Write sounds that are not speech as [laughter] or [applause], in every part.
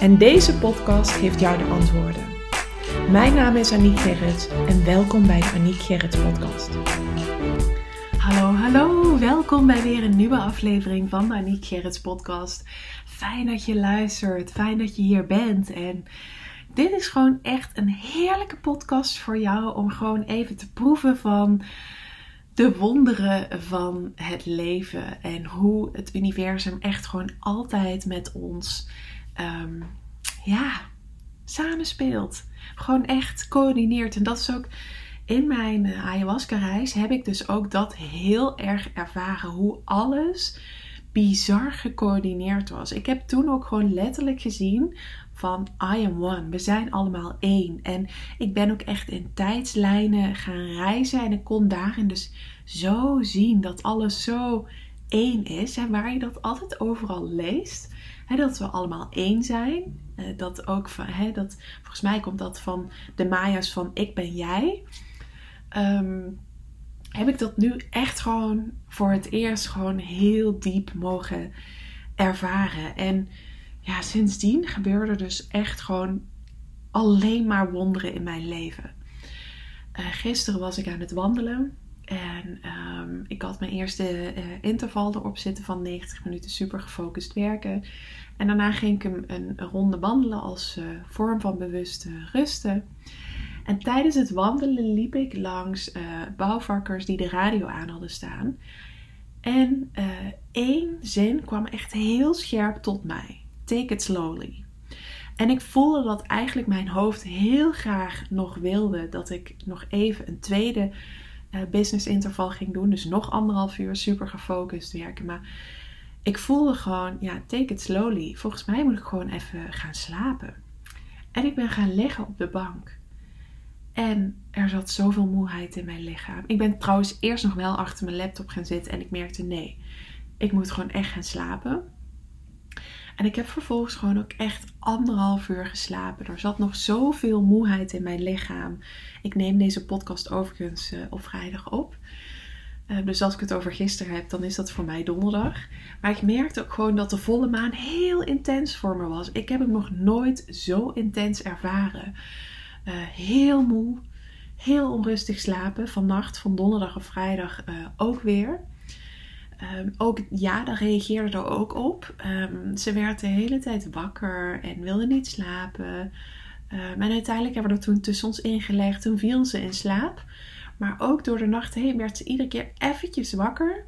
En deze podcast geeft jou de antwoorden. Mijn naam is Aniek Gerrits en welkom bij de Aniek Gerrits podcast. Hallo, hallo. Welkom bij weer een nieuwe aflevering van de Aniek Gerrits podcast. Fijn dat je luistert. Fijn dat je hier bent. En dit is gewoon echt een heerlijke podcast voor jou om gewoon even te proeven van de wonderen van het leven en hoe het universum echt gewoon altijd met ons um, ja, samenspeelt. Gewoon echt coördineert. En dat is ook in mijn uh, ayahuasca-reis heb ik dus ook dat heel erg ervaren. Hoe alles bizar gecoördineerd was. Ik heb toen ook gewoon letterlijk gezien van I am one. We zijn allemaal één. En ik ben ook echt in tijdslijnen gaan reizen. En ik kon daarin dus zo zien dat alles zo één is. En waar je dat altijd overal leest dat we allemaal één zijn. Uh, dat ook van, dat, volgens mij komt dat van de Maya's van ik ben jij. Ehm, heb ik dat nu echt gewoon voor het eerst gewoon heel diep mogen ervaren. En ja, sindsdien gebeurde er dus echt gewoon alleen maar wonderen in mijn leven. Uh, gisteren was ik aan het wandelen. En um, ik had mijn eerste uh, interval erop zitten van 90 minuten super gefocust werken. En daarna ging ik een, ronde wandelen als uh, vorm van bewust rusten. En tijdens het wandelen liep ik langs uh, bouwvakkers die de radio aan hadden staan. En één zin kwam echt heel scherp tot mij. Take it slowly. En ik voelde dat eigenlijk mijn hoofd heel graag nog wilde dat ik nog even een tweede business interval ging doen. Dus nog anderhalf uur super gefocust werken. Maar ik voelde gewoon, ja, take it slowly. Volgens mij moet ik gewoon even gaan slapen. En ik ben gaan liggen op de bank. En er zat zoveel moeheid in mijn lichaam. Ik ben trouwens eerst nog wel achter mijn laptop gaan zitten en ik merkte nee, ik moet gewoon echt gaan slapen. En ik heb vervolgens gewoon ook echt anderhalf uur geslapen. Er zat nog zoveel moeheid in mijn lichaam. Ik neem deze podcast overigens uh, op vrijdag op. Uh, dus als ik het over gisteren heb, dan is dat voor mij donderdag. Maar ik merkte ook gewoon dat de volle maan heel intens voor me was. Ik heb hem nog nooit zo intens ervaren. Uh, heel moe, heel onrustig slapen. Vannacht, van donderdag of vrijdag ook weer. Um, ook ja, daar reageerde er ook op. Um, ze werd de hele tijd wakker en wilde niet slapen. Um, en uiteindelijk hebben we er toen tussen ons ingelegd. Toen viel ze in slaap. Maar ook door de nacht heen werd ze iedere keer eventjes wakker.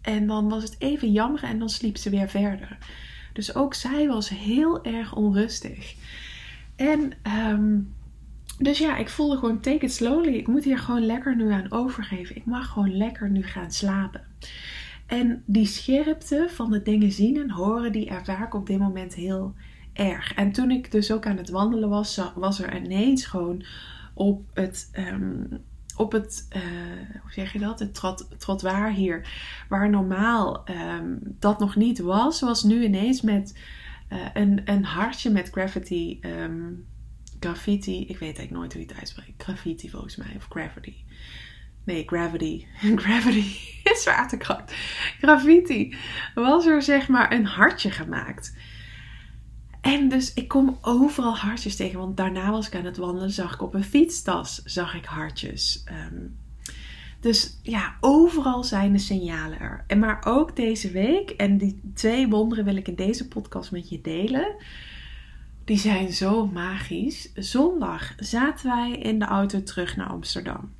En dan was het even jammer en dan sliep ze weer verder. Dus ook zij was heel erg onrustig. En dus ja, ik voelde gewoon take it slowly. Ik moet hier gewoon lekker nu aan overgeven. Ik mag gewoon lekker nu gaan slapen. En die scherpte van de dingen zien en horen, die ervaar ik op dit moment heel erg. En toen ik dus ook aan het wandelen was, was er ineens gewoon op het, um, op het uh, hoe zeg je dat, het trot, trottoir hier, waar normaal um, dat nog niet was, was nu ineens met uh, een, een hartje met graffiti, um, graffiti, ik weet eigenlijk nooit hoe je het uitspreekt, graffiti volgens mij, of gravity. Nee, gravity. [laughs] Gravity is zwaartekracht. Graffiti. Was er zeg maar een hartje gemaakt. En dus ik kom overal hartjes tegen. Want daarna was ik aan het wandelen. Zag ik op een fietstas zag ik hartjes. Um, dus ja, overal zijn de signalen er. En maar ook deze week. En die twee wonderen wil ik in deze podcast met je delen. Die zijn zo magisch. Zondag zaten wij in de auto terug naar Amsterdam.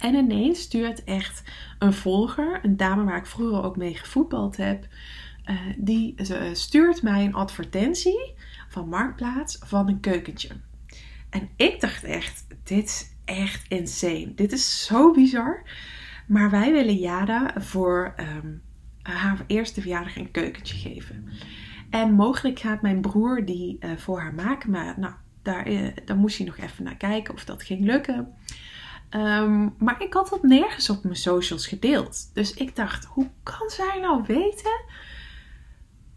En ineens stuurt echt een volger, een dame waar ik vroeger ook mee gevoetbald heb, uh, die uh, stuurt mij een advertentie van Marktplaats van een keukentje. En ik dacht echt, dit is echt insane. Dit is zo bizar. Maar wij willen Jada voor um, haar eerste verjaardag een keukentje geven. En mogelijk gaat mijn broer die voor haar maken. Maar nou, daar, daar moest hij nog even naar kijken of dat ging lukken. Ehm, maar ik had dat nergens op mijn socials gedeeld. Dus ik dacht, hoe kan zij nou weten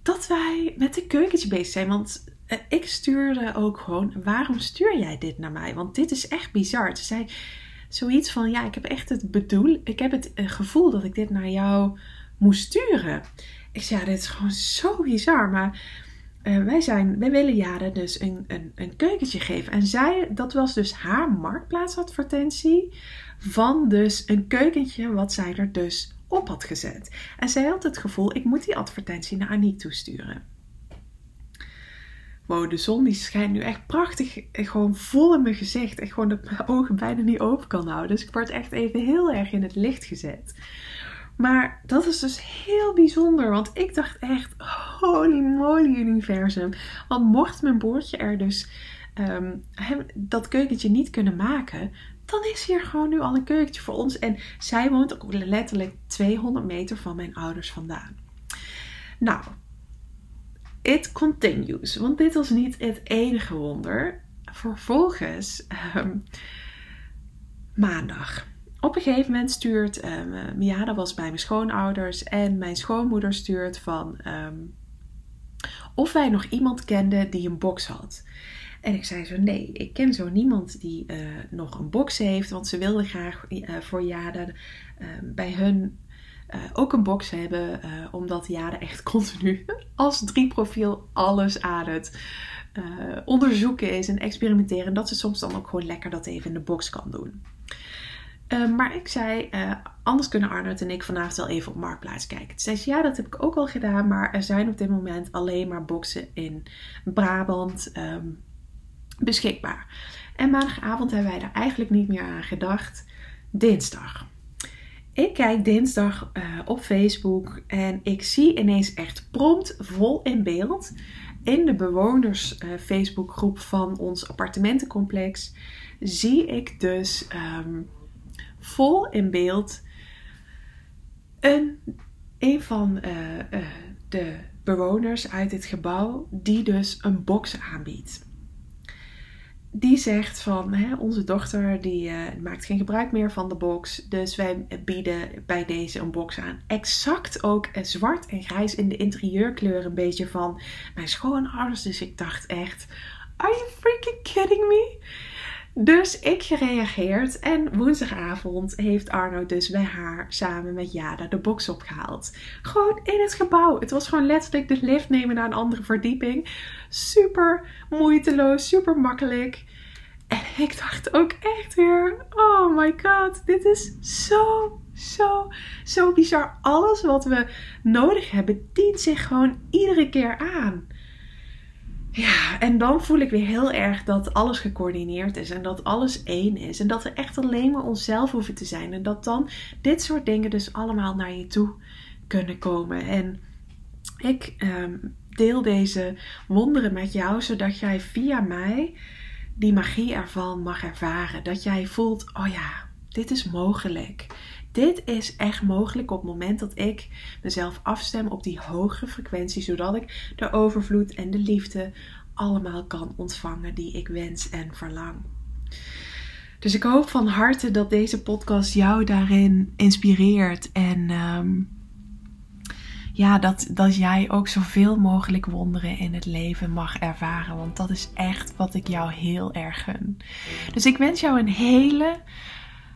dat wij met de keukentje bezig zijn? Want uh, ik stuurde ook gewoon, waarom stuur jij dit naar mij? Want dit is echt bizar. Ze zei zoiets van, ja, ik heb echt het bedoel, ik heb het gevoel dat ik dit naar jou moest sturen. Ik zei, ja, dit is gewoon zo bizar. Maar uh, wij, zijn, willen Jade dus een, een, een keukentje geven. En zij, dat was dus haar marktplaatsadvertentie van dus een keukentje wat zij er dus op had gezet. En zij had het gevoel, ik moet die advertentie naar Aniek toesturen. Wow, de zon die schijnt nu echt prachtig, gewoon vol in mijn gezicht. Ik gewoon mijn [laughs] ogen bijna niet open kan houden. Dus ik word echt even heel erg in het licht gezet. Maar dat is dus heel bijzonder, want ik dacht echt, holy moly universum. Want mocht mijn broertje er dus um, dat keukentje niet kunnen maken, dan is hier gewoon nu al een keukentje voor ons. En zij woont ook letterlijk 200 meter van mijn ouders vandaan. Nou, it continues, want dit was niet het enige wonder. Vervolgens, um, maandag op een gegeven moment stuurt um, was bij mijn schoonouders, en mijn schoonmoeder stuurt van um, of wij nog iemand kenden die een box had. En ik zei zo: nee, ik ken zo niemand die uh, nog een box heeft, want ze wilden graag uh, voor Jade uh, bij hun ook een box hebben, omdat Jade echt [laughs] continu als drie profiel alles aan het onderzoeken is en experimenteren. En dat ze soms dan ook gewoon lekker dat even in de box kan doen. Uh, maar ik zei, uh, anders kunnen Arnold en ik vanavond wel even op Marktplaats kijken. Toen zei ze, ja, dat heb ik ook al gedaan, maar er zijn op dit moment alleen maar boxen in Brabant um, beschikbaar. En maandagavond hebben wij er eigenlijk niet meer aan gedacht. Dinsdag. Ik kijk dinsdag uh, op Facebook en ik zie ineens echt prompt vol in beeld in de bewoners Facebookgroep van ons appartementencomplex zie ik dus um, vol in beeld een, een van uh, uh, de bewoners uit het gebouw die dus een box aanbiedt. Die zegt van hè, onze dochter die uh, maakt geen gebruik meer van de box, dus wij bieden bij deze een box aan. Exact ook zwart en grijs in de interieurkleur een beetje van mijn schoonouders. Dus ik dacht echt, are you freaking kidding me? Dus ik gereageerd en woensdagavond heeft Arno dus bij haar samen met Jada de box opgehaald. Gewoon in het gebouw. Het was gewoon letterlijk de lift nemen naar een andere verdieping. Super moeiteloos, super makkelijk. En ik dacht ook echt weer, oh my god, dit is zo, zo, zo bizar. Alles wat we nodig hebben, dient zich gewoon iedere keer aan. Ja, en dan voel ik weer heel erg dat alles gecoördineerd is en dat alles één is. En dat we echt alleen maar onszelf hoeven te zijn. En dat dan dit soort dingen dus allemaal naar je toe kunnen komen. En ik um, deel deze wonderen met jou, zodat jij via mij die magie ervan mag ervaren. Dat jij voelt, oh ja, dit is mogelijk. Dit is echt mogelijk op het moment dat ik mezelf afstem op die hogere frequentie, zodat ik de overvloed en de liefde allemaal kan ontvangen die ik wens en verlang. Dus ik hoop van harte dat deze podcast jou daarin inspireert en um, ja, dat, dat jij ook zoveel mogelijk wonderen in het leven mag ervaren. Want dat is echt wat ik jou heel erg gun. Dus ik wens jou een hele